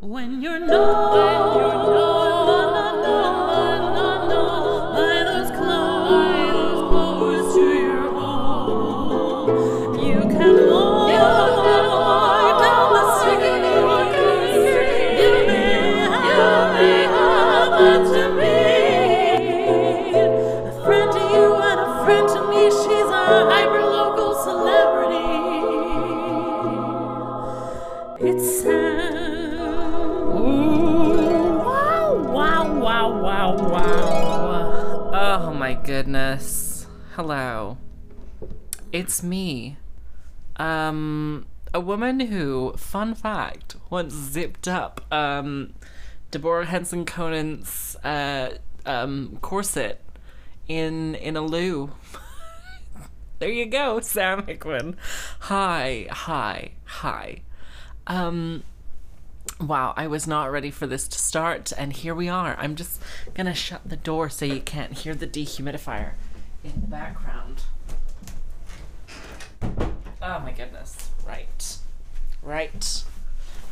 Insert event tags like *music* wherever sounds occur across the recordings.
When you're known, when you're Hello. It's me. Um, a woman who, fun fact, once zipped up, um, Deborah Henson Conant's, uh, um, corset in, in a loo. *laughs* there you go, Sam Hickman. Hi, hi, hi. Um, Wow, I was not ready for this to start, and here we are. I'm just gonna shut the door so you can't hear the dehumidifier in the background. Oh my goodness. Right. Right.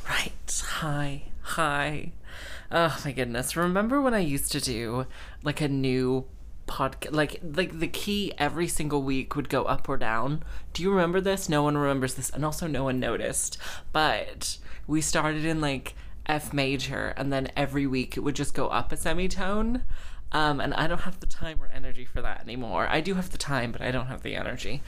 Right. Hi. Hi. Oh my goodness. Remember when I used to do like a new podcast like like the key every single week would go up or down. Do you remember this? No one remembers this and also no one noticed. But we started in like F major and then every week it would just go up a semitone. Um, and I don't have the time or energy for that anymore. I do have the time, but I don't have the energy.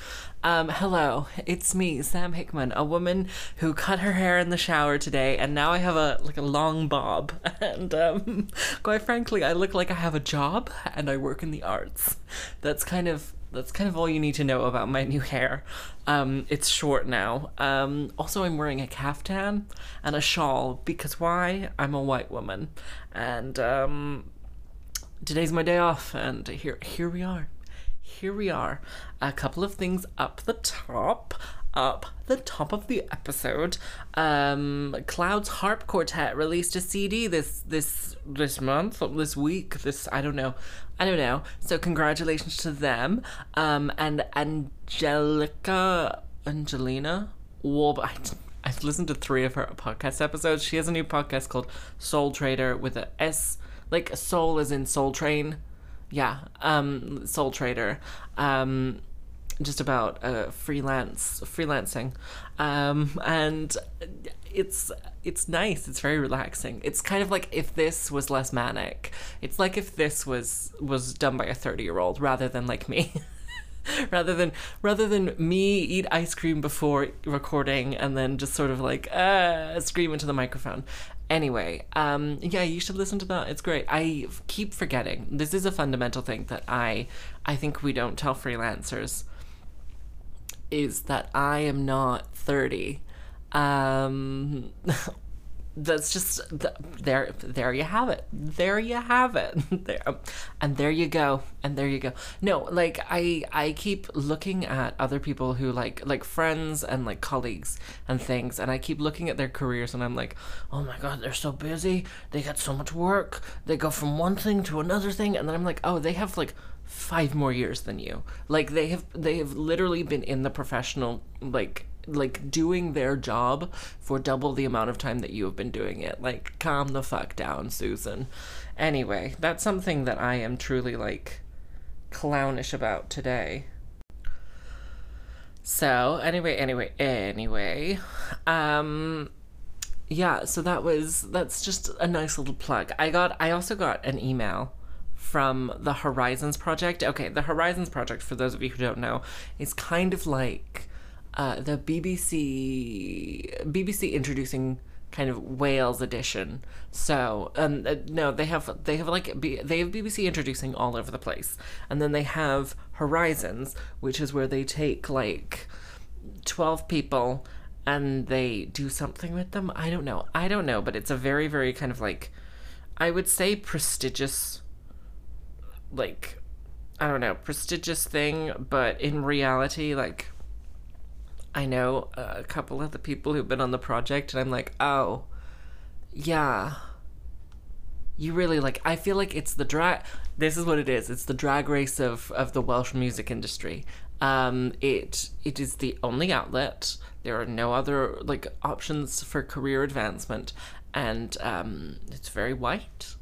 Um, hello, it's me, Sam Hickman, a woman who cut her hair in the shower today, and now I have a like a long bob. *laughs* And um, quite frankly, I look like I have a job and I work in the arts. That's kind of that's kind of all you need to know about my new hair. Um, it's short now. Um, also, I'm wearing a caftan and a shawl because why? I'm a white woman, and um, today's my day off, and here here we are. Here we are. A couple of things up the top. Up the top of the episode, um, Cloud's Harp Quartet released a CD this this this month, this week, this I don't know, I don't know. So congratulations to them. Um, and Angelica, Angelina, Warb. I, I've listened to three of her podcast episodes. She has a new podcast called Soul Trader with a S, like soul is in Soul Train. Yeah, um, Soul Trader. Um, just about uh, freelance freelancing, um, and it's it's nice. It's very relaxing. It's kind of like if this was less manic. It's like if this was was done by a thirty year old rather than like me. *laughs* rather than rather than me eat ice cream before recording and then just sort of like uh scream into the microphone anyway um yeah you should listen to that. It's great. I keep forgetting. This is a fundamental thing that i i think we don't tell freelancers is that i am not 30 um *laughs* that's just th- there there you have it. There you have it. *laughs* There oh, and there you go and there you go. No like i i keep looking at other people who like like friends and like colleagues and things and i keep looking at their careers and i'm like oh my god they're so busy. They got so much work. They go from one thing to another thing and then i'm like oh they have like five more years than you. Like they have they have literally been in the professional like like doing their job for double the amount of time that you have been doing it. Like, calm the fuck down, Susan. Anyway, that's something that I am truly like clownish about today. So, anyway, anyway, anyway, um yeah, so that was that's just a nice little plug. I got I also got an email from the Horizons project. Okay, the Horizons project for those of you who don't know is kind of like uh, the BBC BBC introducing kind of Wales edition. So um, uh, no, they have they have like B, they have BBC introducing all over the place, and then they have Horizons, which is where they take like twelve people and they do something with them. I don't know. I don't know, but it's a very very kind of like I would say prestigious like I don't know, prestigious thing, but in reality like I know a couple of the people who've been on the project, and I'm like, oh, yeah. You really like. I feel like it's the drag. This is what it is. It's the drag race of of the Welsh music industry. Um, it it is the only outlet. There are no other like options for career advancement, and um, it's very white.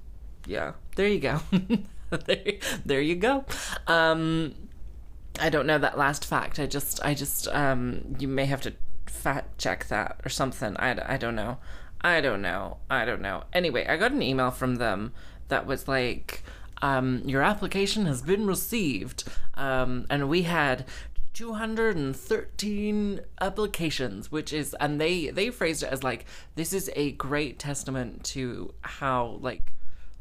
Yeah, there you go. *laughs* there, there you go. Um, I don't know that last fact. I just, I just, um, you may have to fact check that or something. I, I don't know. I don't know. I don't know. Anyway, I got an email from them that was like, um, your application has been received. Um, and we had 213 applications which is and they they phrased it as like this is a great testament to how like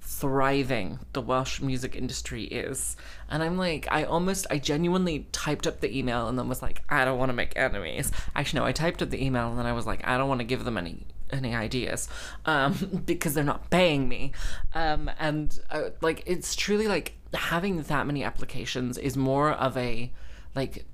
thriving the Welsh music industry is. And I'm like, I almost, I genuinely typed up the email and then was like, I don't want to make enemies. Actually, no, I typed up the email and then I was like, I don't want to give them any any ideas um, *laughs* because they're not paying me. Um, and uh, like, it's truly like having that many applications is more of a like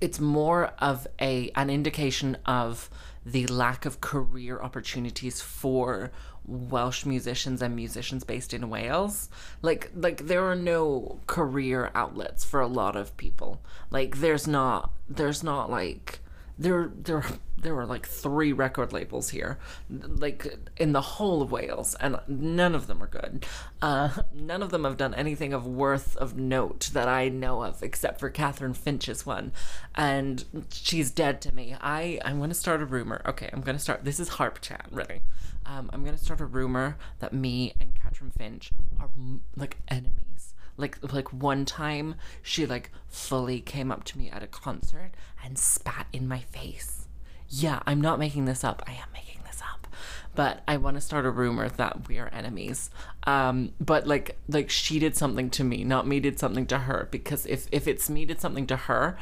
it's more of a an indication of the lack of career opportunities for Welsh musicians and musicians based in Wales. Like like there are no career outlets for a lot of people. Like there's not there's not like there there there were like three record labels here like in the whole of Wales and none of them are good. Uh, none of them have done anything of worth of note that I know of except for Catrin Finch's one and she's dead to me. I I'm to start a rumor. Okay I'm to start this is harp chat really. um, I'm to start a rumor that me and Catrin Finch are like enemies like like one time she like fully came up to me at a concert and spat in my face. Yeah i'm not making this up. I am making this up. But i want to start a rumor that we are enemies. Um but like like she did something to me not me did something to her because if if it's me did something to her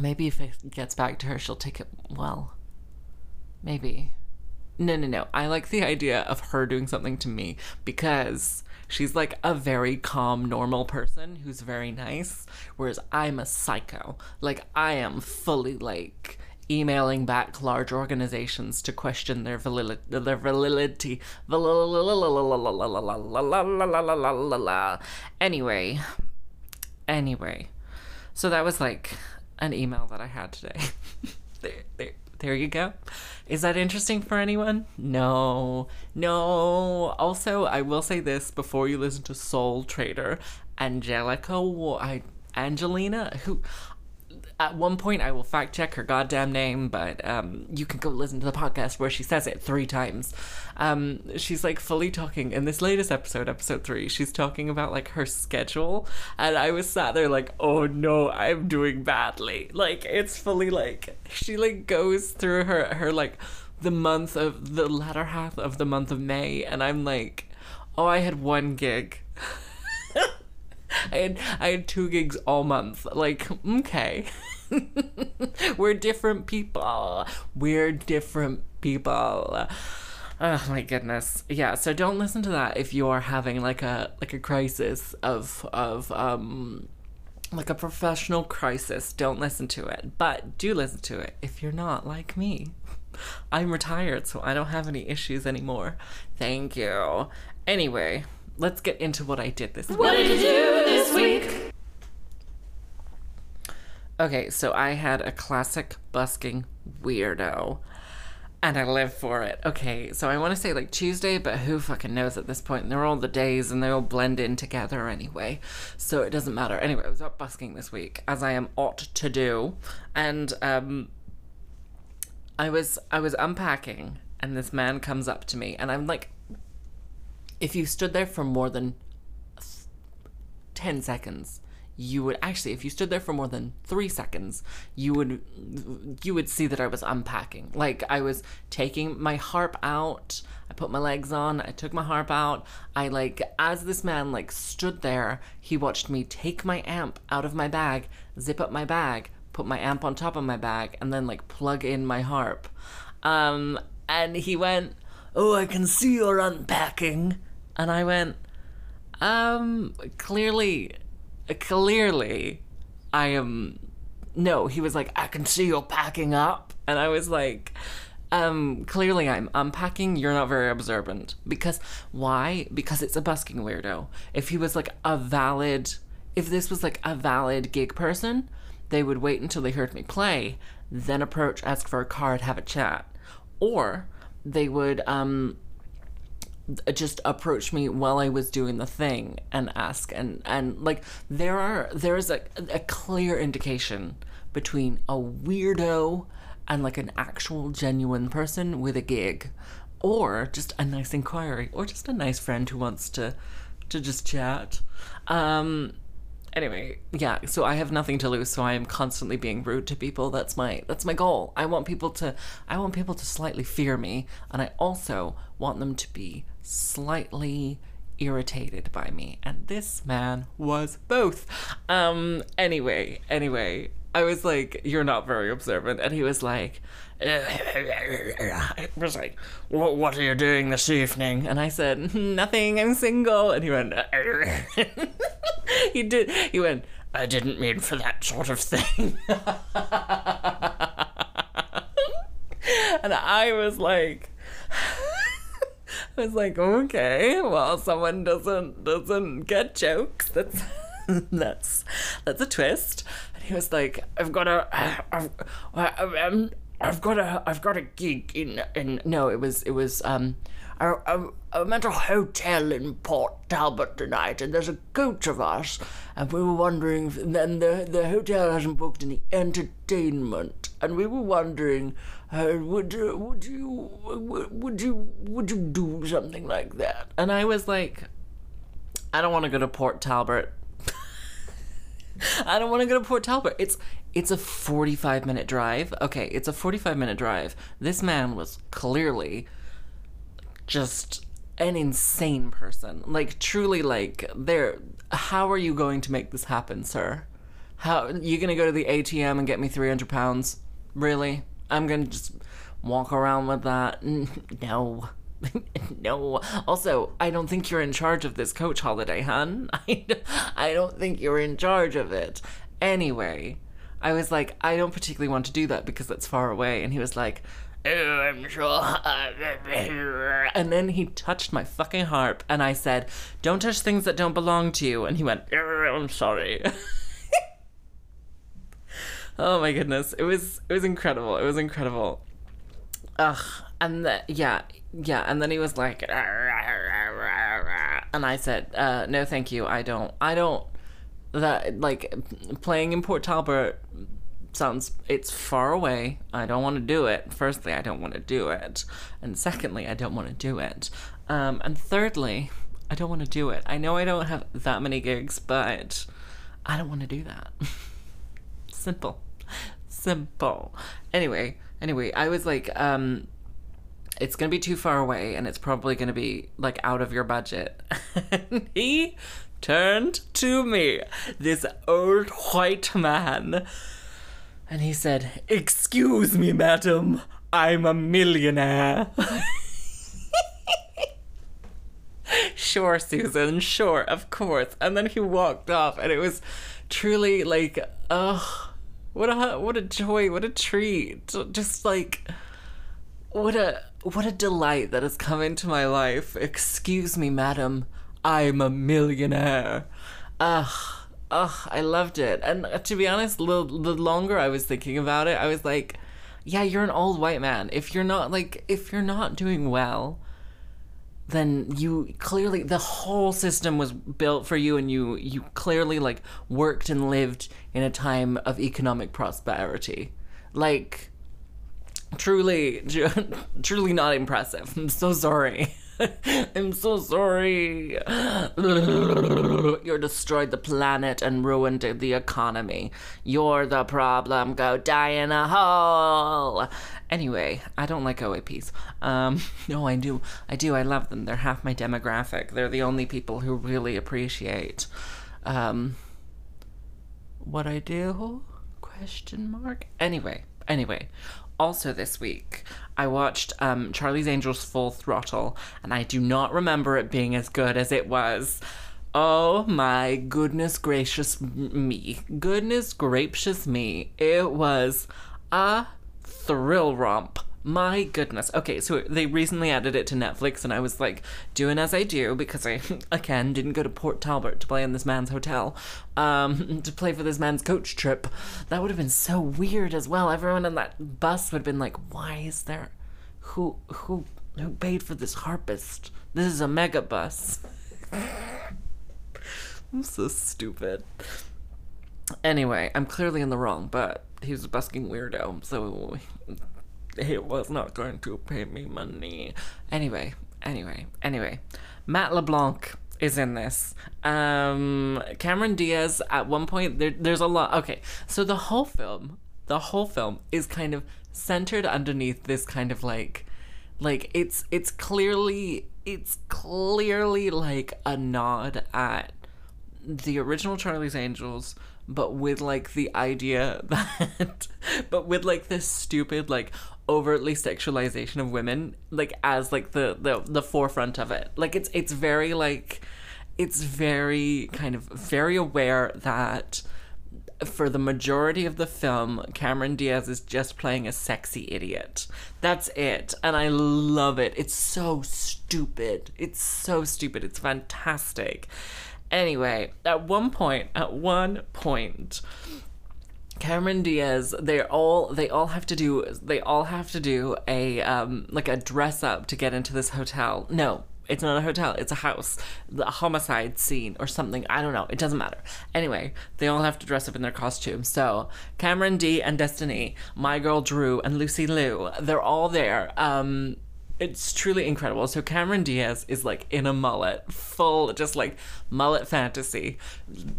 maybe if it gets back to her she'll take it well. Maybe. No, no, no. I like the idea of her doing something to me because she's like a very calm, normal person who's very nice, whereas I'm a psycho. Like, I am fully like emailing back large organizations to question their validity their validity anyway anyway so that was like an email that i had today there, you go. Is that interesting for anyone? No. No. Also, I will say this before you listen to Soul Trader. Angelica, I, Angelina, who at one point I will fact check her goddamn name, but um, you can go listen to the podcast where she says it three times. Um, she's like fully talking in this latest episode, episode three. She's talking about like her schedule, and I was sat there like, oh no, I'm doing badly. Like it's fully like she like goes through her her like the month of the latter half of the month of May, and I'm like, oh, I had one gig. *laughs* *laughs* I had I had two gigs all month. Like, okay. *laughs* We're different people. We're different people. Oh my goodness. Yeah, so don't listen to that if you are having like a like a crisis of of um like a professional crisis. Don't listen to it. But do listen to it if you're not like me. I'm retired, so I don't have any issues anymore. Thank you. Anyway, let's get into what I did this week. What did you do this week? Okay, so I had a classic busking weirdo. And I live for it. Okay, so I want to say like Tuesday, but who fucking knows at this point? They're all the days and they all blend in together anyway. So it doesn't matter. Anyway, I was out busking this week, as I am ought to do. And um I was I was unpacking and this man comes up to me and I'm like if you stood there for more than 10 seconds you would actually if you stood there for more than 3 seconds you would you would see that I was unpacking. Like I was taking my harp out I put my legs on I took my harp out I like as this man like stood there he watched me take my amp out of my bag zip up my bag put my amp on top of my bag and then like plug in my harp. Um and he went oh I can see you're unpacking and I went um clearly clearly I am no, he was like, I can see you're packing up. And I was like, um, clearly I'm unpacking, you're not very observant. Because why? Because it's a busking weirdo. If he was like a valid if this was like a valid gig person, they would wait until they heard me play, then approach, ask for a card, have a chat. Or they would um just approach me while I was doing the thing and ask. And and like there are there is a a clear indication between a weirdo and like an actual genuine person with a gig or just a nice inquiry or just a nice friend who wants to to just chat. Um anyway yeah so i have nothing to lose so i am constantly being rude to people. That's my that's my goal. I want people to i want people to slightly fear me and i also want them to be slightly irritated by me and this man was both um anyway anyway i was like you're not very observant and he was like I was like, what, what are you doing this evening? And I said, nothing, I'm single. And he went, *laughs* he did, he went, I didn't mean for that sort of thing. *laughs* and I was like, *laughs* I was like, okay, well, someone doesn't doesn't get jokes. That's *laughs* that's that's a twist. And he was like, I've got a, *sighs* I've, I've, I've got a, I've got a gig in in. No, it was it was um. I'm at a hotel in Port Talbot tonight, and there's a coach of us, and we were wondering. Then the the hotel hasn't booked any entertainment, and we were wondering, would uh, would you would, you would you do something like that? And I was like, I don't want to go to Port Talbot. *laughs* I don't want to go to Port Talbot. It's it's a 45 minute drive. Okay, it's a 45 minute drive. This man was clearly just an insane person. Like truly like there how are you going to make this happen, sir? How you to go to the ATM and get me 300 pounds? Really? I'm to just walk around with that? *laughs* No. *laughs* no. Also, I don't think you're in charge of this coach holiday, hun. *laughs* I, don't think you're in charge of it. Anyway, I was like, I don't particularly want to do that because it's far away. And he was like, Oh, I'm sure. And then he touched my fucking harp, and I said, Don't touch things that don't belong to you. And he went, "Oh, I'm sorry. Oh my goodness. It was it was incredible. It was incredible. Ugh. And the, yeah, yeah. And then he was like, and I said, uh, no, thank you. I don't, I don't, that, like, playing in Port Talbot sounds it's far away. I don't want to do it. Firstly, I don't want to do it. And secondly, I don't want to do it. Um, and thirdly, I don't want to do it. I know I don't have that many gigs, but I don't want to do that. *laughs* Simple. Simple. Anyway, anyway, I was like, um, it's gonna be too far away and it's probably gonna be like out of your budget. *laughs* and he turned to me, this old white man, and he said, Excuse me, madam, I'm a millionaire. *laughs* sure, Susan, sure, of course. And then he walked off, and it was truly like, oh, what a what a joy, what a treat. Just like what a what a delight that has come into my life. Excuse me, madam, I'm a millionaire. Ugh, ugh, I loved it. And uh, to be honest, the, the longer I was thinking about it, I was like, yeah, you're an old white man. If you're not like if you're not doing well, then you clearly the whole system was built for you and you you clearly like worked and lived in a time of economic prosperity. Like truly *laughs* truly not impressive. I'm so sorry. *laughs* I'm so sorry. *laughs* You're destroyed the planet and ruined the economy. You're the problem. Go die in a hole. Anyway, I don't like OAPs. Um, *laughs* no, I do. I do. I love them. They're half my demographic. They're the only people who really appreciate um, what I do. Question mark. Anyway, anyway. Also, this week, I watched um, Charlie's Angels Full Throttle, and I do not remember it being as good as it was. Oh my goodness gracious me. Goodness gracious me. It was a thrill romp. My goodness. Okay, so they recently added it to Netflix, and I was like doing as I do because I, *laughs* again, didn't go to Port Talbot to play in this man's hotel, um, *laughs* to play for this man's coach trip. That would have been so weird as well. Everyone on that bus would have been like, why is there. who who who paid for this harpist? This is a mega bus. *laughs* I'm so stupid. Anyway, I'm clearly in the wrong, but he was a busking weirdo, so he was not going to pay me money. Anyway, anyway, anyway. Matt LeBlanc is in this. Um, Cameron Diaz, at one point, there, there's a lot. Okay, so the whole film, the whole film is kind of centered underneath this kind of like, like it's it's clearly it's clearly like a nod at the original Charlie's Angels, but with like the idea *laughs* that, but with like this stupid like overtly sexualization of women, like as like the the the forefront of it. Like it's it's very like, it's very kind of very aware that for the majority of the film, Cameron Diaz is just playing a sexy idiot. That's it. And I love it. It's so stupid. It's so stupid. It's fantastic. Anyway, at one point, at one point, Cameron Diaz, they're all they all have to do they all have to do a um like a dress up to get into this hotel. No, it's not a hotel, it's a house. The homicide scene or something. I don't know. It doesn't matter. Anyway, they all have to dress up in their costumes. So Cameron D and Destiny, my girl Drew and Lucy Liu, they're all there. Um it's truly incredible. So Cameron Diaz is like in a mullet, full just like mullet fantasy.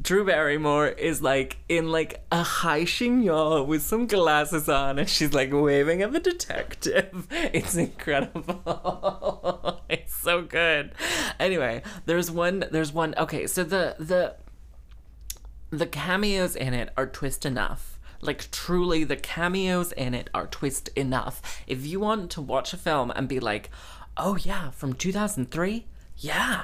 Drew Barrymore is like in like a high chignon with some glasses on, and she's like waving at the detective. *laughs* It's incredible. *laughs* it's so good. Anyway, there's one. There's one. Okay, so the the the cameos in it are twist enough. Like truly, the cameos in it are twist enough. If you want to watch a film and be like, "Oh yeah, from 2003, yeah."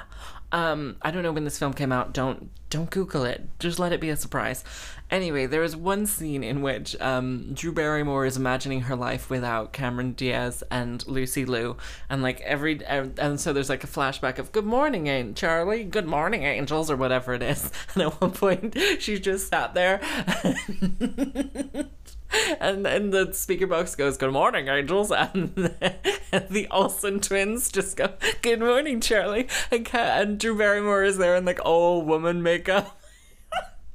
Um, I don't know when this film came out. Don't don't Google it. Just let it be a surprise. Anyway, there is one scene in which um, Drew Barrymore is imagining her life without Cameron Diaz and Lucy Liu, and like every and so there's like a flashback of "Good morning, Aunt Charlie," "Good morning, angels," or whatever it is. *laughs* And at one point, she just sat there. *laughs* *laughs* and and the speaker box goes, "Good morning, angels," *laughs* and the, the Olsen twins just go, "Good morning, Charlie." And, and Drew Barrymore is there in like old woman makeup. *laughs*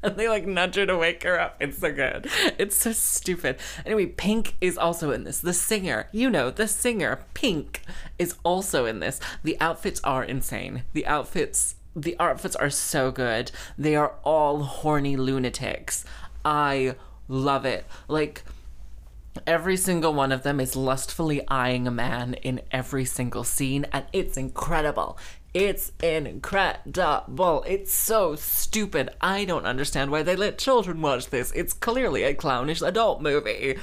And they like nudge her to wake her up. It's so good. It's so stupid. Anyway, Pink is also in this. The singer, you know, the singer, Pink, is also in this. The outfits are insane. The outfits the outfits are so good. They are all horny lunatics. I love it. Like every single one of them is lustfully eyeing a man in every single scene and it's incredible. It's incredible. It's so stupid. I don't understand why they let children watch this. It's clearly a clownish adult movie.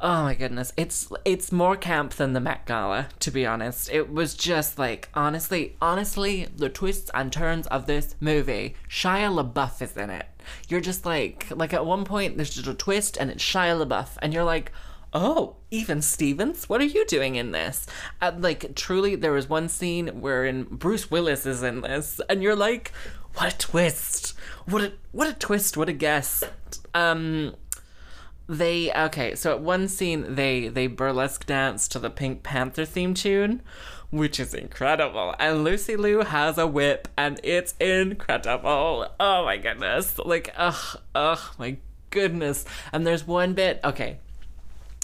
Oh my goodness. It's it's more camp than the Met Gala, to be honest. It was just like honestly, honestly, the twists and turns of this movie. Shia LaBeouf is in it. You're just like like at one point there's just a twist and it's Shia LaBeouf and you're like, "Oh, even Stevens, what are you doing in this?" Like truly there was one scene wherein Bruce Willis is in this and you're like, "What a twist. What a what a twist, what a guess." Um they okay so at one scene they they burlesque dance to the pink panther theme tune which is incredible. And lucy liu has a whip and it's incredible. Oh my goodness. Like ugh ugh my goodness. And there's one bit okay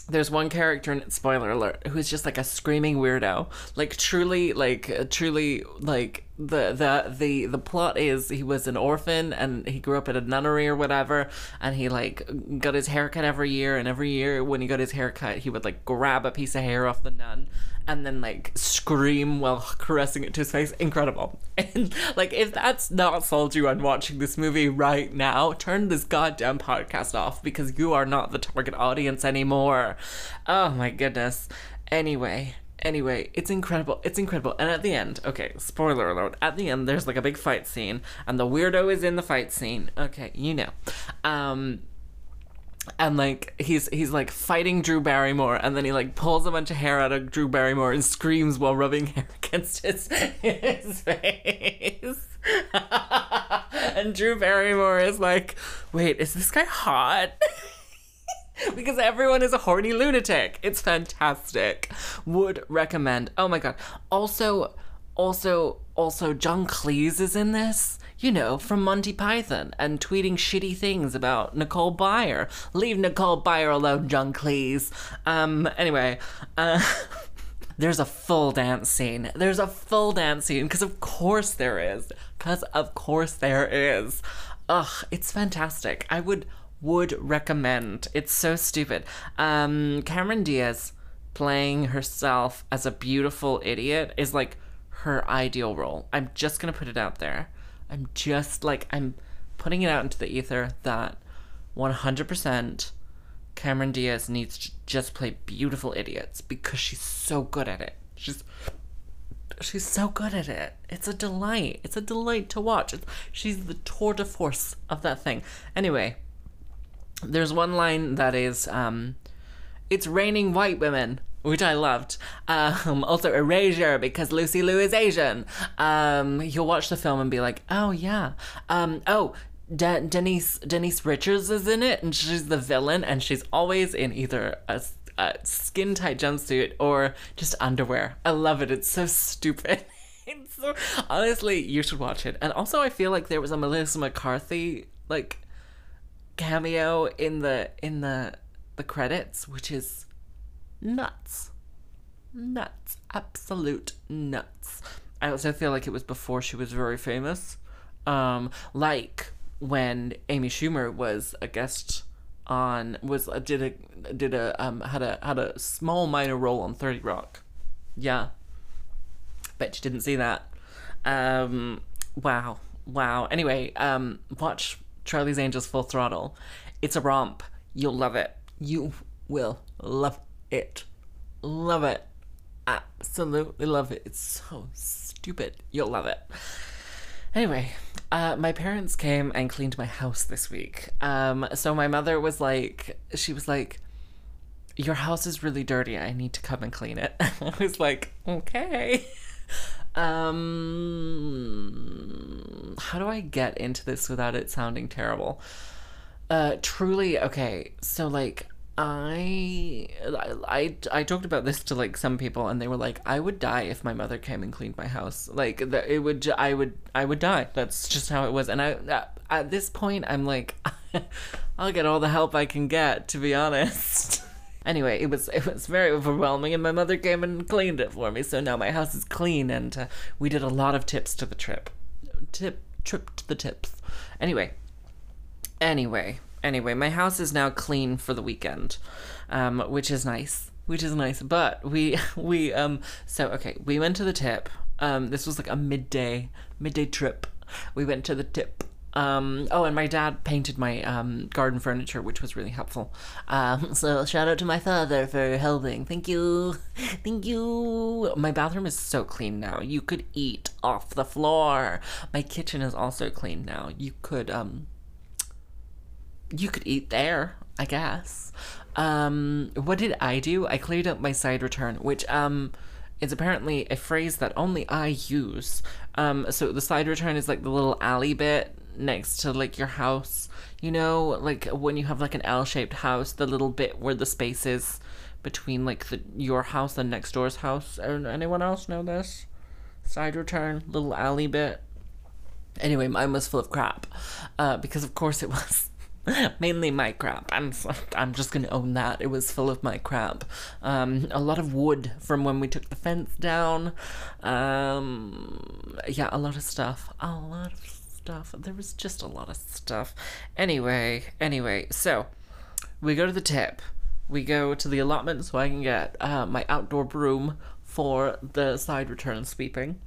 there's one character in spoiler alert who's just like a screaming weirdo. Like truly like truly like the the the the plot is he was an orphan and he grew up at a nunnery or whatever and he like got his haircut every year and every year when he got his haircut he would like grab a piece of hair off the nun and then like scream while caressing it to his face incredible *laughs* and like if that's not sold you on watching this movie right now turn this goddamn podcast off because you are not the target audience anymore oh my goodness anyway Anyway, it's incredible. It's incredible. And at the end, okay, spoiler alert, at the end there's like a big fight scene and the weirdo is in the fight scene. Okay, you know. Um and like he's he's like fighting Drew Barrymore and then he like pulls a bunch of hair out of Drew Barrymore and screams while rubbing *laughs* hair against his, his face. *laughs* and Drew Barrymore is like, "Wait, is this guy hot?" *laughs* because everyone is a horny lunatic. It's fantastic. Would recommend. Oh my god. Also, also, also, John Cleese is in this. You know, from Monty Python and tweeting shitty things about Nicole Byer. Leave Nicole Byer alone, John Cleese. Um. Anyway, uh. *laughs* There's a full dance scene. There's a full dance scene because of course there is. Because of course there is. Ugh, it's fantastic. I would would recommend. It's so stupid. Um, Cameron Diaz playing herself as a beautiful idiot is like her ideal role. I'm just gonna put it out there. I'm just like I'm putting it out into the ether that 100% Cameron Diaz needs to just play beautiful idiots because she's so good at it. She's she's so good at it. It's a delight. It's a delight to watch. It's, she's the tour de force of that thing. Anyway, there's one line that is um it's raining white women which I loved. Um, *laughs* also, Erasure because Lucy Liu is Asian. Um, you'll watch the film and be like, oh yeah. Um, oh, De- Denise Denise Richards is in it, and she's the villain, and she's always in either a, a skin tight jumpsuit or just underwear. I love it. It's so stupid. *laughs* it's so honestly, you should watch it. And also, I feel like there was a Melissa McCarthy like cameo in the in the the credits, which is nuts, nuts, absolute nuts. I also feel like it was before she was very famous. Um, like when Amy Schumer was a guest on was uh, did a did a um had a had a small minor role on 30 Rock. Yeah. Bet you didn't see that. Um wow. Wow. Anyway, um watch Charlie's Angels Full Throttle. It's a romp. You'll love it. You will love it. Love it. Absolutely love it. It's so stupid. You'll love it. Anyway, uh, my parents came and cleaned my house this week. Um, so my mother was like, she was like, "Your house is really dirty. I need to come and clean it." *laughs* I was like, "Okay." *laughs* Um, how do I get into this without it sounding terrible? Uh, truly, okay. So like, I, I, I talked about this to like some people, and they were like, "I would die if my mother came and cleaned my house. Like, that it would, I would, I would die. That's just how it was." And I, uh, at this point, I'm like, *laughs* I'll get all the help I can get, to be honest. *laughs* anyway, it was it was very overwhelming, and my mother came and cleaned it for me. So now my house is clean, and uh, we did a lot of tips to the trip, tip trip to the tips. Anyway, anyway anyway, my house is now clean for the weekend, um, which is nice. Which is nice, but we *laughs* we um so okay we went to the tip. Um, this was like a midday midday trip. We went to the tip. Um, oh, and my dad painted my um, garden furniture, which was really helpful. Um, *laughs* so shout out to my father for helping. Thank you, *laughs* thank you. My bathroom is so clean now. You could eat off the floor. My kitchen is also clean now. You could um you could eat there, I guess. Um, what did I do? I cleared up my side return, which um is apparently a phrase that only I use. Um, so the side return is like the little alley bit next to like your house. You know, like when you have like an L-shaped house, the little bit where the space is between like the your house and next door's house. Anyone else know this? Side return, little alley bit. Anyway, mine was full of crap, uh, because of course it was. *laughs* mainly my crap. I'm I'm just gonna own that. It was full of my crap. Um, a lot of wood from when we took the fence down. Um, yeah, a lot of stuff. A lot of stuff. There was just a lot of stuff. Anyway, anyway, so we go to the tip. We go to the allotment so I can get uh, my outdoor broom for the side return sweeping.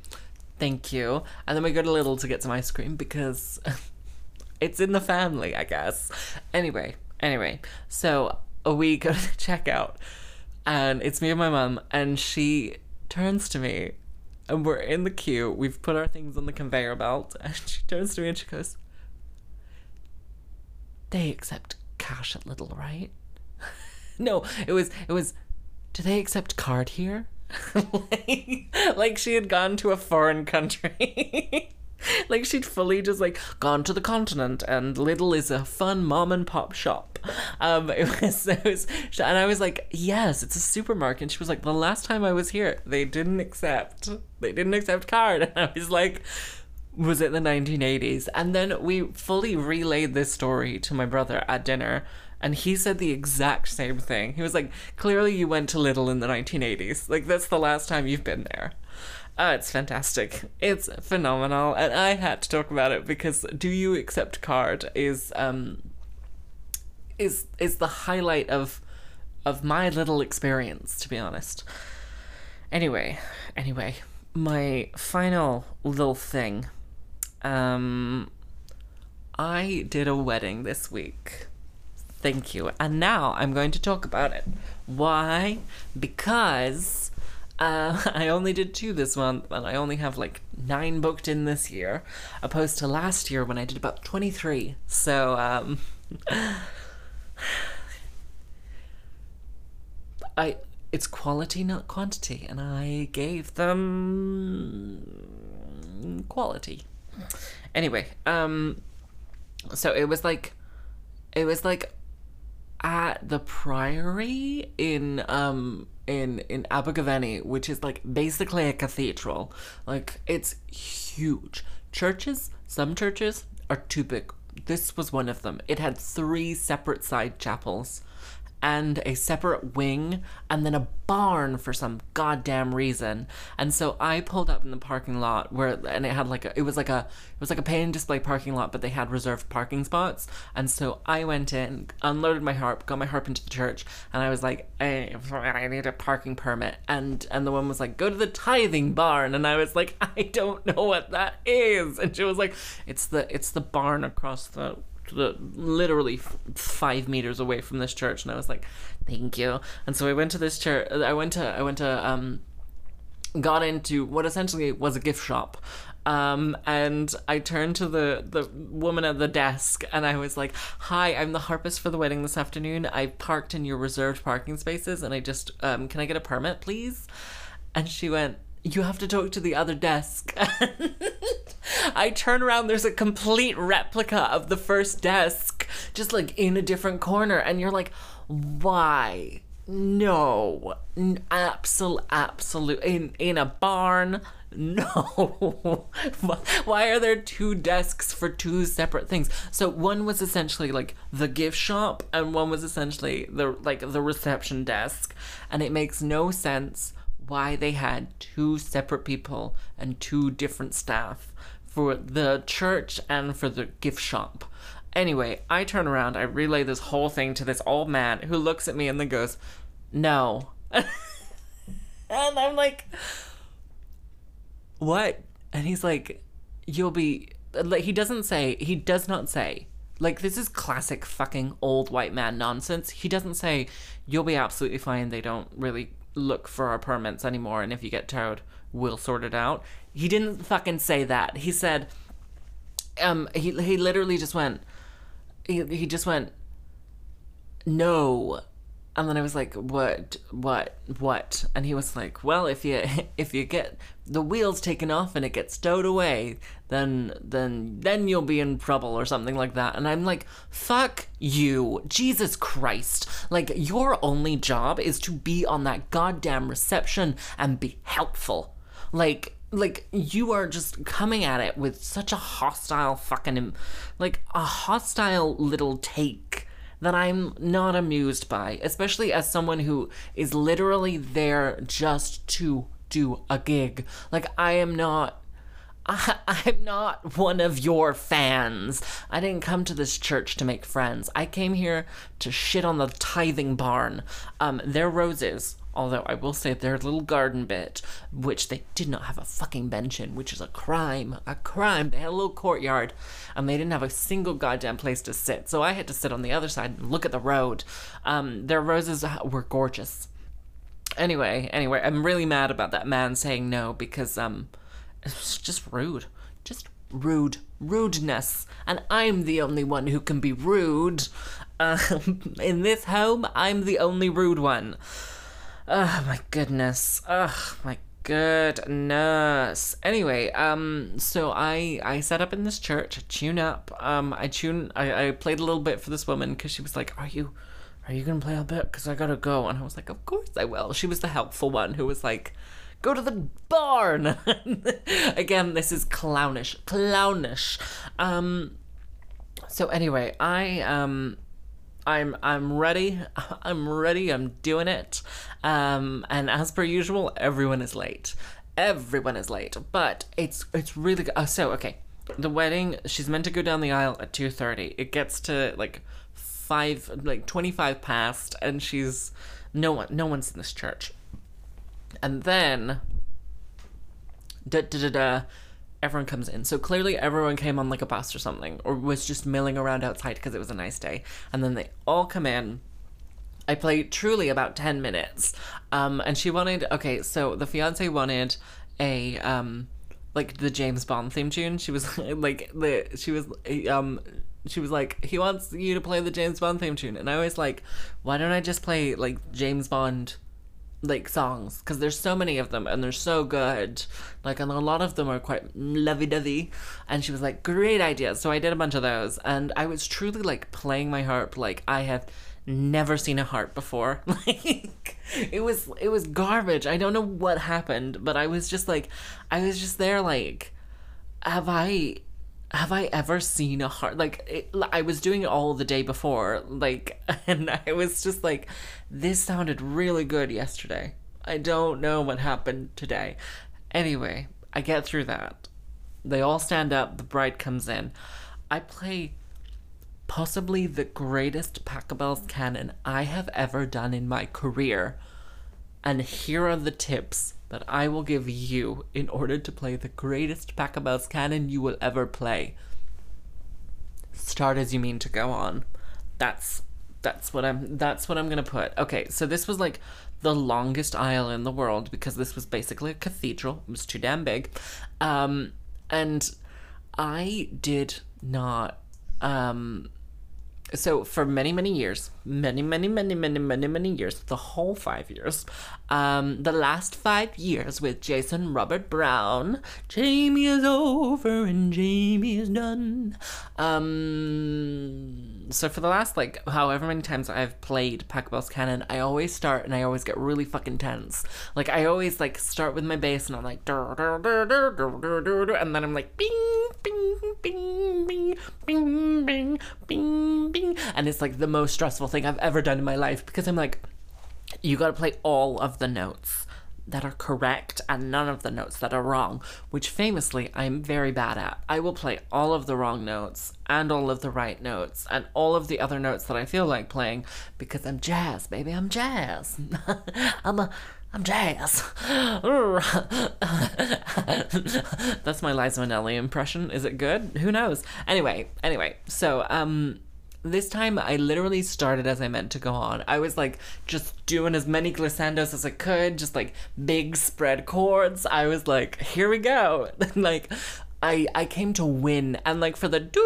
Thank you. And then we go to Lidl to get some ice cream because *laughs* it's in the family, I guess. Anyway, anyway, so uh, we go *laughs* to the checkout, and it's me and my mom, and she turns to me, and we're in the queue. We've put our things on the conveyor belt, *laughs* and she turns to me and she goes, "They accept cash at Lidl, right?" *laughs* no, it was it was. Do they accept card here? like, like she had gone to a foreign country. *laughs* like she'd fully just like gone to the continent and Lidl is a fun mom and pop shop. Um, *laughs* it was, it was, and I was like, yes, it's a supermarket. And she was like, the last time I was here, they didn't accept, they didn't accept card. *laughs* And I was like, was it the 1980s? And then we fully relayed this story to my brother at dinner. And he said the exact same thing. He was like, clearly you went to Lidl in the 1980s. Like, that's the last time you've been there. Uh, it's fantastic. It's phenomenal. And I had to talk about it because Do You Accept Card is, um, is, is the highlight of, of my little experience, to be honest. Anyway, anyway, my final little thing. Um, I did a wedding this week. Thank you. And now I'm going to talk about it. Why? Because uh, *laughs* I only did two this month, and I only have like nine booked in this year, opposed to last year when I did about 23. So, um, *sighs* I it's quality, not quantity, and I gave them quality. Anyway, um, so it was like, it was like at the priory in um in in Abergavenny, which is like basically a cathedral. Like it's huge. Churches, some churches are too big. This was one of them. It had three separate side chapels and a separate wing and then a barn for some goddamn reason. And so I pulled up in the parking lot where and it had like a it was like a it was like a pay and display parking lot, but they had reserved parking spots. And so I went in, unloaded my harp, got my harp into the church, and I was like, hey, I need a parking permit. And and the one was like, go to the tithing barn. And I was like, I don't know what that is. And she was like, it's the it's the barn across the literally five meters away from this church and i was like thank you and so i went to this church i went to i went to um got into what essentially was a gift shop um, and I turned to the, the woman at the desk and I was like, Hi, I'm the harpist for the wedding this afternoon. I parked in your reserved parking spaces and I just, um, can I get a permit, please? And she went, You have to talk to the other desk. *laughs* I turn around, there's a complete replica of the first desk, just like in a different corner. And you're like, why? No, absolute, absolute in in a barn. *laughs* No, why are there two desks for two separate things? So one was essentially like the gift shop, and one was essentially the like the reception desk, and it makes no sense why they had two separate people and two different staff for the church and for the gift shop. Anyway, I turn around, I relay this whole thing to this old man who looks at me and then goes, No. *laughs* and I'm like, What? And he's like, You'll be. Like, he doesn't say, he does not say, like, this is classic fucking old white man nonsense. He doesn't say, You'll be absolutely fine. They don't really look for our permits anymore. And if you get towed, we'll sort it out. He didn't fucking say that. He said, um, he, he literally just went, he, he just went, no. And then I was like, what, what, what? And he was like, well, if you, *laughs* if you get the wheels taken off and it gets stowed away, then, then, then you'll be in trouble or something like that. And I'm like, fuck you. Jesus Christ. Like, your only job is to be on that goddamn reception and be helpful. Like, like you are just coming at it with such a hostile fucking like a hostile little take that I'm not amused by, especially as someone who is literally there just to do a gig. Like I am not I, *laughs* I'm not one of your fans. I didn't come to this church to make friends. I came here to shit on the tithing barn. Um, their roses, although I will say their little garden bit, which they did not have a fucking bench in, which is a crime. A crime. They had a little courtyard, and they didn't have a single goddamn place to sit. So I had to sit on the other side and look at the road. Um, their roses were gorgeous. Anyway, anyway, I'm really mad about that man saying no because um it's just rude. Just rude. Rudeness. And I'm the only one who can be rude. *laughs* Um, in this home, I'm the only rude one. Oh my goodness. Oh my goodness. Anyway, um, so I I set up in this church, tune up. Um, I tune. I, I played a little bit for this woman because she was like, "Are you, are you gonna play a bit? Because I gotta go." And I was like, "Of course I will." She was the helpful one who was like, "Go to the barn." *laughs* Again, this is clownish, clownish. Um, so anyway, I um I'm I'm ready. *laughs* I'm ready. I'm doing it. Um, and as per usual, everyone is late. Everyone is late. But it's it's really good. Uh, so okay, the wedding. She's meant to go down the aisle at two thirty. It gets to like five, like twenty five past, and she's no one. No one's in this church. And then, da da da da everyone comes in. So clearly everyone came on like a bus or something, or was just milling around outside because it was a nice day. And then they all come in. I played truly about 10 minutes. Um, and she wanted, okay, so the fiance wanted a, um, like the James Bond theme tune. She was *laughs* like, the, she was, um, she was like, he wants you to play the James Bond theme tune. And I was like, why don't I just play like James Bond like songs because there's so many of them and they're so good. Like and a lot of them are quite lovey-dovey. And she was like great idea. So i did a bunch of those. And i was truly like playing my harp like i have never seen a harp before. *laughs* Like it was it was garbage. I don't know what happened but i was just like i was just there like have i have I ever seen a heart like it, I was doing it all the day before like *laughs* and I was just like this sounded really good yesterday. I don't know what happened today. Anyway, I get through that. They all stand up, the bride comes in. I play possibly the greatest Pachelbel's canon I have ever done in my career. And here are the tips that I will give you in order to play the greatest Pachelbel's canon you will ever play. Start as you mean to go on. That's that's what I'm that's what I'm gonna put. Okay, so this was like the longest aisle in the world because this was basically a cathedral. It was too damn big. Um and I did not um so for many many years many many many many many many years the whole five years um the last five years with jason robert brown jamie is over and jamie is done. Um so for the last like however many times i've played pachelbel's canon i always start and i always get really fucking tense. Like i always like start with my bass and i'm like dur, dur, dur, dur, dur, dur, dur, and then i'm like bing bing bing bing bing bing bing bing and it's like the most stressful thing I've ever done in my life because I'm like you got to play all of the notes that are correct and none of the notes that are wrong, which famously I'm very bad at. I will play all of the wrong notes and all of the right notes and all of the other notes that I feel like playing because I'm jazz, baby. I'm jazz. *laughs* I'm a I'm jazz. *laughs* That's my Liza Minnelli impression. Is it good? Who knows? Anyway, anyway, so um this time I literally started as I meant to go on. I was like just doing as many glissandos as I could, just like big spread chords. I was like, here we go. like I I came to win and like for the do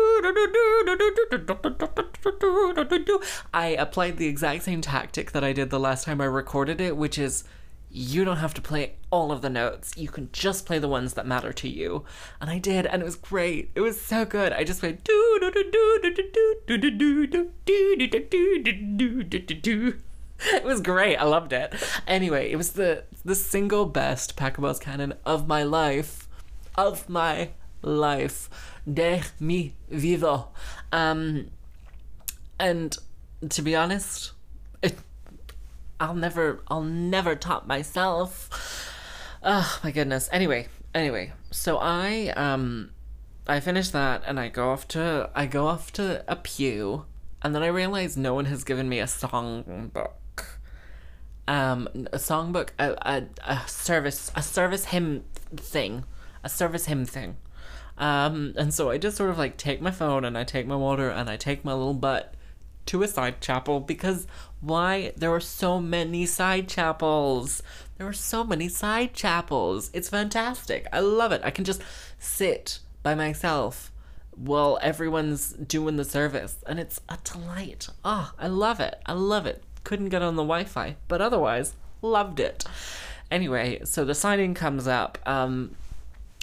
I applied the exact same tactic that I did the last time I recorded it, which is you don't have to play all of the notes. You can just play the ones that matter to you. And I did, and it was great. It was so good. I just played do do do do do do do do do do do do do do do do do. It was great. I loved it. Anyway, it was the the single best Pachelbel's canon of my life, of my life, de mi vivo. Um, and to be honest, I'll never I'll never top myself. Oh my goodness. Anyway, anyway, so I um I finish that and I go off to I go off to a pew and then I realize no one has given me a songbook. Um a songbook a, a, a service a service hymn thing. A service hymn thing. Um and so I just sort of like take my phone and I take my water and I take my little butt to a side chapel because why there were so many side chapels. There were so many side chapels. It's fantastic. I love it. I can just sit by myself while everyone's doing the service and it's a delight. Oh i love it. I love it. Couldn't get on the wi-fi but otherwise loved it. Anyway, so the signing comes up, um,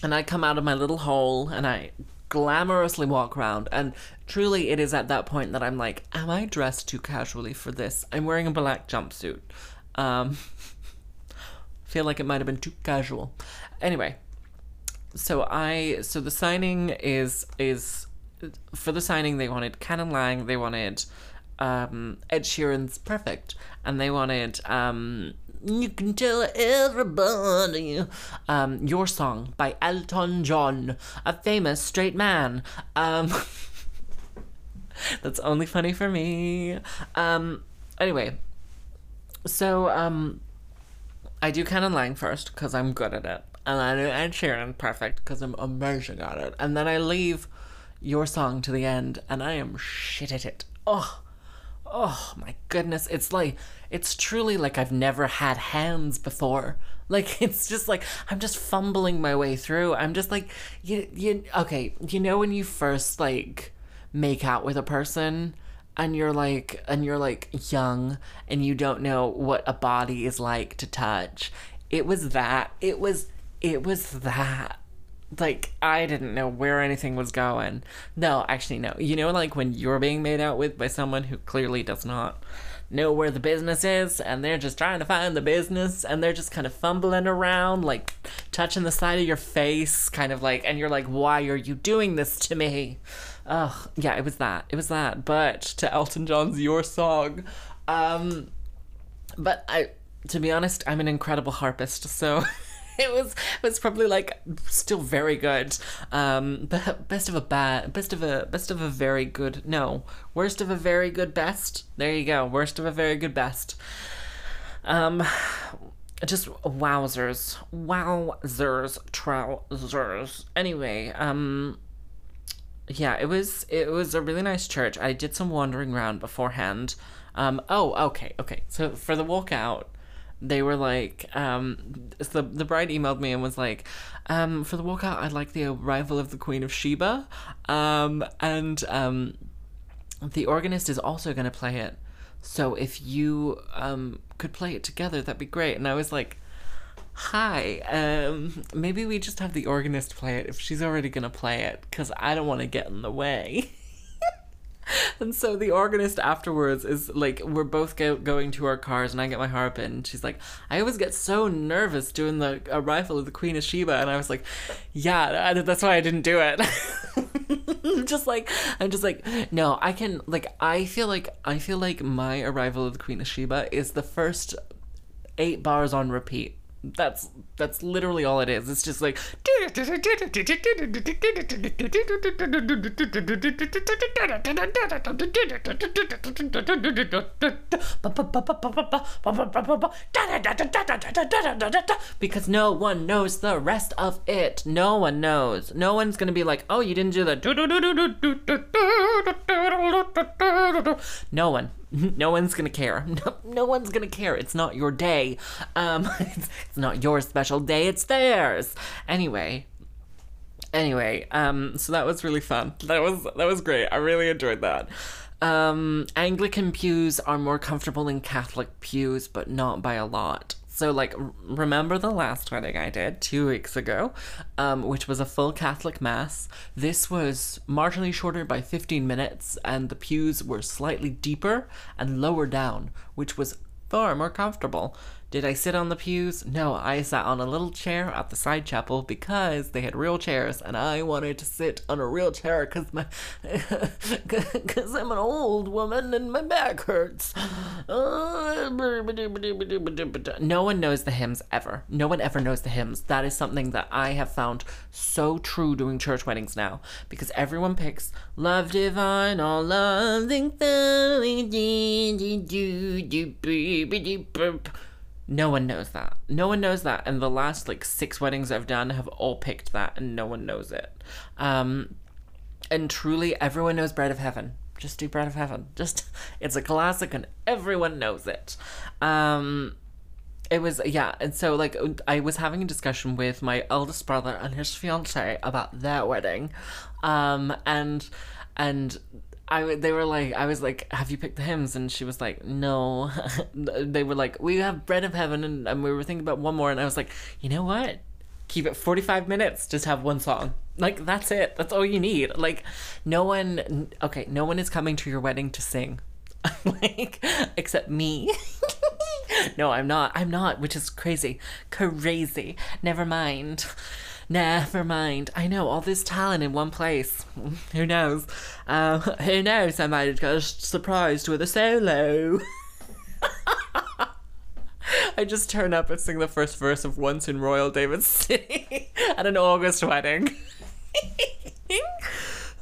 and I come out of my little hole and I glamorously walk around. And truly, it is at that point that I'm like, am I dressed too casually for this? I'm wearing a black jumpsuit. Um, *laughs* feel like it might have been too casual. Anyway, so I so the signing is is for the signing they wanted Canon Lang, they wanted um Ed Sheeran's Perfect, and they wanted um you can tell everybody um your song by Elton John, a famous straight man. Um *laughs* that's only funny for me. Um anyway, so um I do Canon Lang first because I'm good at it, and I do Ed Sheeran perfect because I'm amazing at it, and then I leave your song to the end, and I am shit at it. Oh, oh my goodness! It's like it's truly like I've never had hands before. Like *laughs* it's just like I'm just fumbling my way through. I'm just like you you okay. You know when you first like make out with a person and you're like and you're like young and you don't know what a body is like to touch it was that it was it was that like i didn't know where anything was going no actually no you know like when you're being made out with by someone who clearly does not know where the business is and they're just trying to find the business and they're just kind of fumbling around like touching the side of your face kind of like and you're like why are you doing this to me Ugh, yeah, it was that. It was that. But to Elton John's Your Song. Um but I to be honest, I'm an incredible harpist, so *laughs* *laughs* it was it was probably like still very good. Um but best of a bad best of a best of a very good no. Worst of a very good best. There you go. Worst of a very good best. Um just wowzers. Wowzers trousers. Anyway, um yeah, it was it was a really nice church. I did some wandering around beforehand. Um, oh, okay, okay. So for the walkout, they were like, um, the the bride emailed me and was like, um, for the walkout, I'd like the arrival of the Queen of Sheba, um, and um, the organist is also going to play it. So if you um could play it together, that'd be great. And I was like hi um maybe we just have the organist play it if she's already gonna play it because i don't want to get in the way *laughs* *laughs* and so the organist afterwards is like we're both go- going to our cars and i get my harp in and she's like i always get so nervous doing the arrival of the queen of sheba. And i was like yeah that's why i didn't do it. *laughs* Just like i'm just like no i can like i feel like i feel like my arrival of the queen of sheba is the first eight bars on repeat that's that's literally all it is. It's just like because no one knows the rest of it. No one knows. No one's gonna be like, oh, you didn't do the. No one. *laughs* No one's gonna care. *laughs* No, no one's gonna care. It's not your day. Um, *laughs* it's, it's not your special day. It's theirs. Anyway. Anyway, um, so that was really fun. That was that was great. I really enjoyed that. Um, Anglican pews are more comfortable than Catholic pews, but not by a lot. So, like, remember the last wedding I did two weeks ago, um, which was a full Catholic Mass? This was marginally shorter by 15 minutes, and the pews were slightly deeper and lower down, which was far more comfortable. Did I sit on the pews? No, I sat on a little chair at the side chapel because they had real chairs, and I wanted to sit on a real chair because my *laughs* because I'm an old woman and my back hurts. No one knows the hymns ever. No one ever knows the hymns. That is something that I have found so true doing church weddings now because everyone picks "Love Divine" or "Loving." No one knows that. No one knows that. And the last like six weddings I've done have all picked that, and no one knows it. Um, and truly, everyone knows Bread of Heaven. Just do Bread of Heaven. *laughs* Just it's a classic, and everyone knows it. Um, it was yeah, and so like I was having a discussion with my eldest brother and his fiance about their wedding, um, and and I they were like I was like have you picked the hymns? And she was like no. *laughs* They were like we have bread of heaven and, and we were thinking about one more and I was like you know what? Keep it 45 minutes. Just have one song. Like that's it. That's all you need. Like no one okay no one is coming to your wedding to sing. *laughs* Like except me. *laughs* No i'm not. I'm not which is crazy. Crazy. Never mind never mind i know all this talent in one place *laughs* who knows um, who knows i might have surprised with a solo *laughs* I just turn up and sing the first verse of Once in Royal David City *laughs* at an August wedding.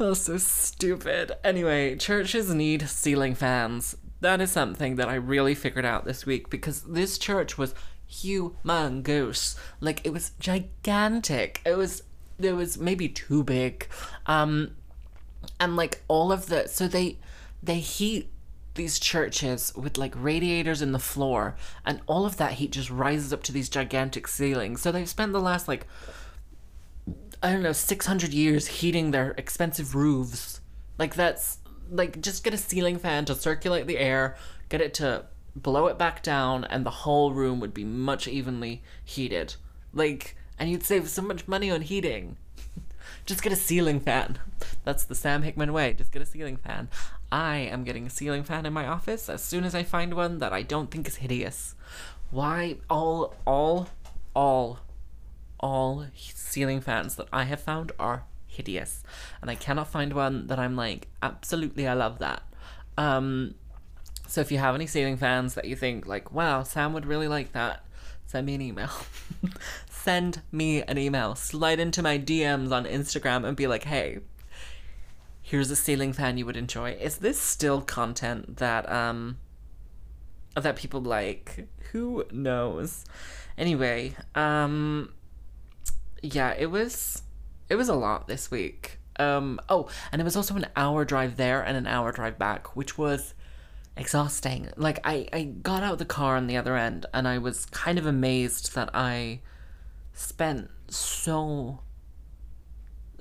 oh, so stupid. Anyway, churches need ceiling fans. That is something that I really figured out this week because this church was humongous. Like it was gigantic. It was it was maybe too big. Um and like all of the so they they heat these churches with like radiators in the floor and all of that heat just rises up to these gigantic ceilings so they've spent the last like i don't know 600 years heating their expensive roofs like that's like just get a ceiling fan to circulate the air get it to blow it back down and the whole room would be much evenly heated like and you'd save so much money on heating *laughs* just get a ceiling fan. That's the Sam Hickman way. Just get a ceiling fan. I am getting a ceiling fan in my office as soon as I find one that I don't think is hideous. Why all all all all ceiling fans that I have found are hideous. And I cannot find one that I'm like, absolutely I love that. Um so if you have any ceiling fans that you think like, wow, Sam would really like that, send me an email. *laughs* send me an email. Slide into my DMs on Instagram and be like, hey, here's a ceiling fan you would enjoy. Is this still content that um that people like? Who knows? Anyway, um yeah, it was it was a lot this week. Um oh, and it was also an hour drive there and an hour drive back, which was exhausting. Like I I got out the car on the other end and I was kind of amazed that I spent so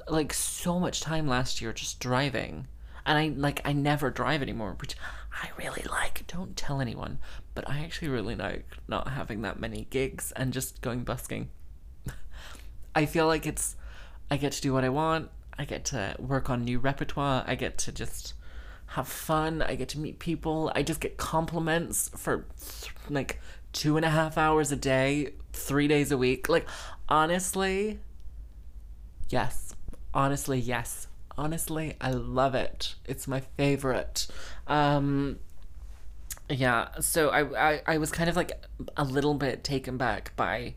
like so much time last year just driving. And i like i never drive anymore which i really like. Don't tell anyone. But i actually really like not having that many gigs and just going busking. *laughs* I feel like it's i get to do what i want. I get to work on new repertoire. I get to just have fun i get to meet people i just get compliments for like two and a half hours a day three days a week. Like honestly yes. Honestly yes. Honestly i love it. It's my favorite. Um yeah so I, I i was kind of like a little bit taken back by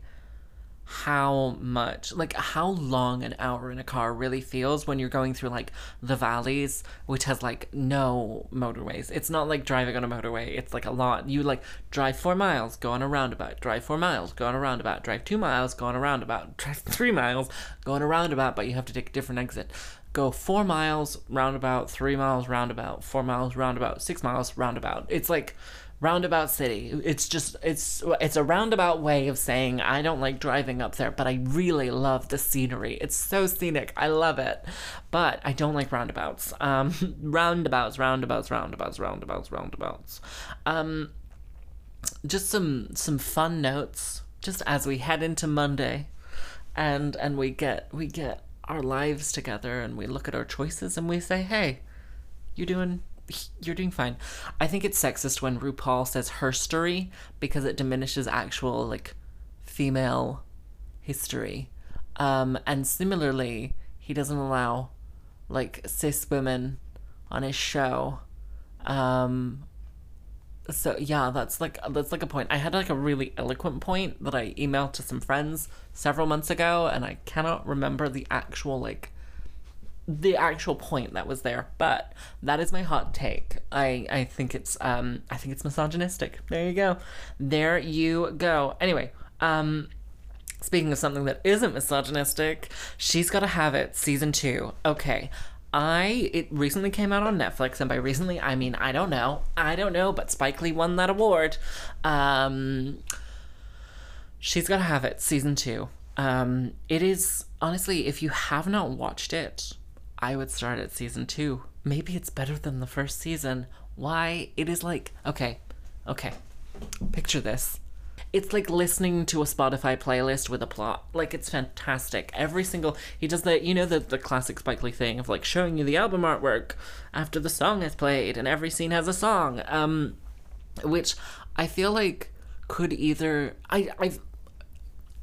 how much like how long an hour in a car really feels when you're going through like the valleys which has like no motorways. It's not like driving on a motorway. It's like a lot. You like drive four miles go on a roundabout. Drive four miles go on a roundabout. Drive two miles go on a roundabout. *laughs* Drive three miles go on a roundabout but you have to take a different exit. Go four miles roundabout. Three miles roundabout. Four miles roundabout. Six miles roundabout. It's like roundabout city. It's just it's it's a roundabout way of saying i don't like driving up there but i really love the scenery. It's so scenic. I love it. But i don't like roundabouts. Um *laughs* roundabouts roundabouts roundabouts roundabouts roundabouts. Um just some some fun notes just as we head into monday and and we get we get our lives together and we look at our choices and we say hey you doing you're doing fine. I think it's sexist when RuPaul says herstory because it diminishes actual like female history. Um, and similarly, he doesn't allow like cis women on his show. Um, so yeah, that's like that's like a point. I had like a really eloquent point that I emailed to some friends several months ago, and I cannot remember the actual like the actual point that was there but that is my hot take. I i think it's um i think it's misogynistic. There you go. There you go. Anyway um speaking of something that isn't misogynistic she's gotta have it. Season two. Okay. I it recently came out on Netflix, and by recently I mean I don't know, I don't know, but Spike Lee won that award. Um, she's gotta have it, season two. Um, it is honestly, if you have not watched it, I would start at season two. maybe it's better than the first season. Why? It is like, okay, okay. Picture this. It's like listening to a Spotify playlist with a plot. Like it's fantastic. Every single he does the you know the the classic Spike Lee thing of like showing you the album artwork after the song is played and every scene has a song. Um which I feel like could either I I've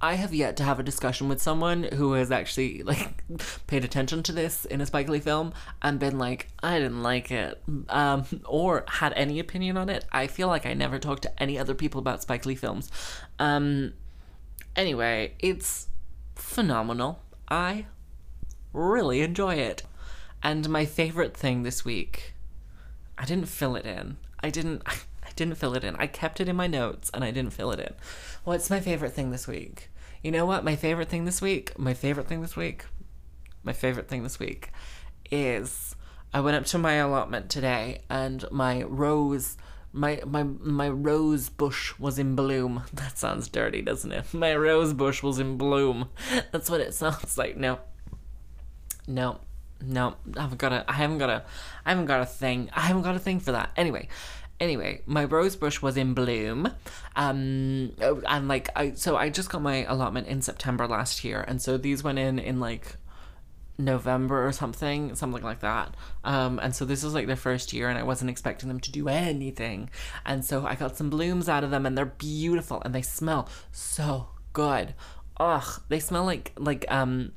I have yet to have a discussion with someone who has actually like *laughs* paid attention to this in a Spike Lee film and been like, I didn't like it, um, or had any opinion on it. I feel like I never talked to any other people about Spike Lee films. Um, anyway, it's phenomenal. I really enjoy it. And my favorite thing this week, I didn't fill it in. I didn't. *laughs* Didn't fill it in. I kept it in my notes and I didn't fill it in. What's my favorite thing this week? You know what? My favorite thing this week, my favorite thing this week, my favorite thing this week is I went up to my allotment today and my rose my my my rose bush was in bloom. *laughs* That sounds dirty, doesn't it? My rose bush was in bloom. That's what it sounds *laughs* like. No. No. No. I haven't got a I haven't got a I haven't got a thing. I haven't got a thing for that. Anyway, anyway, my rose bush was in bloom. Um, and like I, so I just got my allotment in September last year, and so these went in in like November or something, something like that. Um, and so this was like their first year, and I wasn't expecting them to do anything. And so I got some blooms out of them, and they're beautiful, and they smell so good. Ugh, they smell like like um.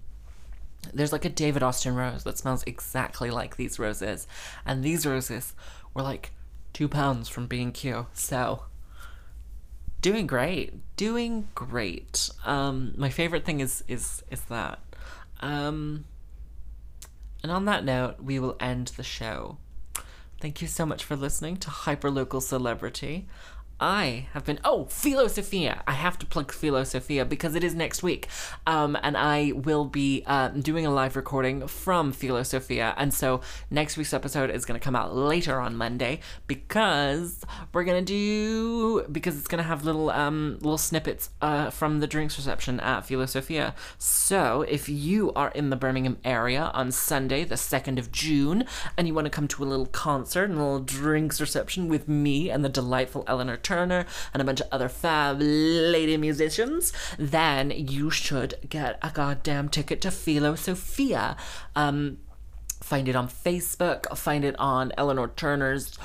There's like a David Austin rose that smells exactly like these roses, and these roses were like two pounds from B&Q. So doing great, doing great. Um, my favorite thing is is is that. Um, and on that note, we will end the show. Thank you so much for listening to Hyperlocal Celebrity. I have been oh Philosophia. I have to plug Philosophia because it is next week, um, and I will be uh, doing a live recording from Philosophia, and so next week's episode is going to come out later on Monday because we're gonna do because it's gonna have little um little snippets uh, from the drinks reception at Philosophia. So if you are in the Birmingham area on Sunday, the second of June, and you want to come to a little concert and a little drinks reception with me and the delightful Eleanor. Turner and a bunch of other fab lady musicians, then you should get a goddamn ticket to Philosophia. Um, find it on Facebook, find it on Eleanor Turner's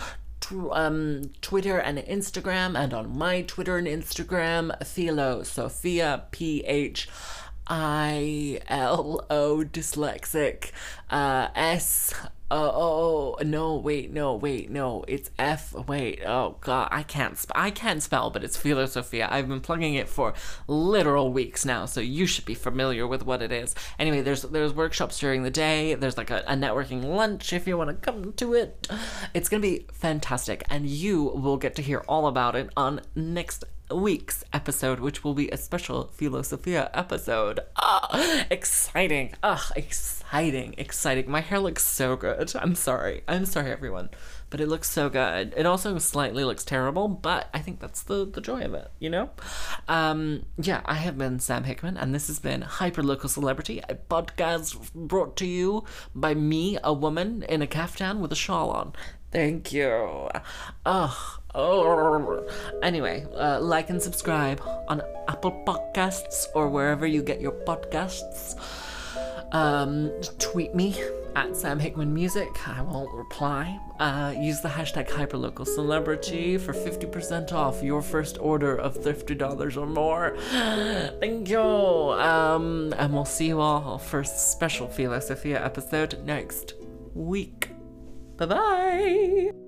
um, Twitter and Instagram, and on my Twitter and Instagram, Philosophia, P H I L O dyslexic, uh, S Oh, oh, oh, no, wait, no, wait, no. It's F. Wait, oh god, I can't. Sp- I can't spell, but it's Philosophia. I've been plugging it for literal weeks now, so you should be familiar with what it is. Anyway, there's there's workshops during the day. There's like a, a networking lunch if you want to come to it. It's gonna be fantastic, and you will get to hear all about it on next week's episode, which will be a special Philosophia episode. Ah, exciting. Ah, exciting, exciting. My hair looks so good. I'm sorry. I'm sorry, everyone. But it looks so good. It also slightly looks terrible, but I think that's the, the joy of it, you know? Um, yeah, I have been Sam Hickman, and this has been Hyperlocal Celebrity, a podcast brought to you by me, a woman in a caftan with a shawl on. Thank you. Ugh. Oh. Anyway, uh, like and subscribe on Apple Podcasts or wherever you get your podcasts. Um, tweet me at Sam Hickman Music. I won't reply. Uh, use the hashtag HyperLocalCelebrity for 50% off your first order of $50 or more. *gasps* Thank you. Um, and we'll see you all for a special Philosophia episode next week. Bye bye.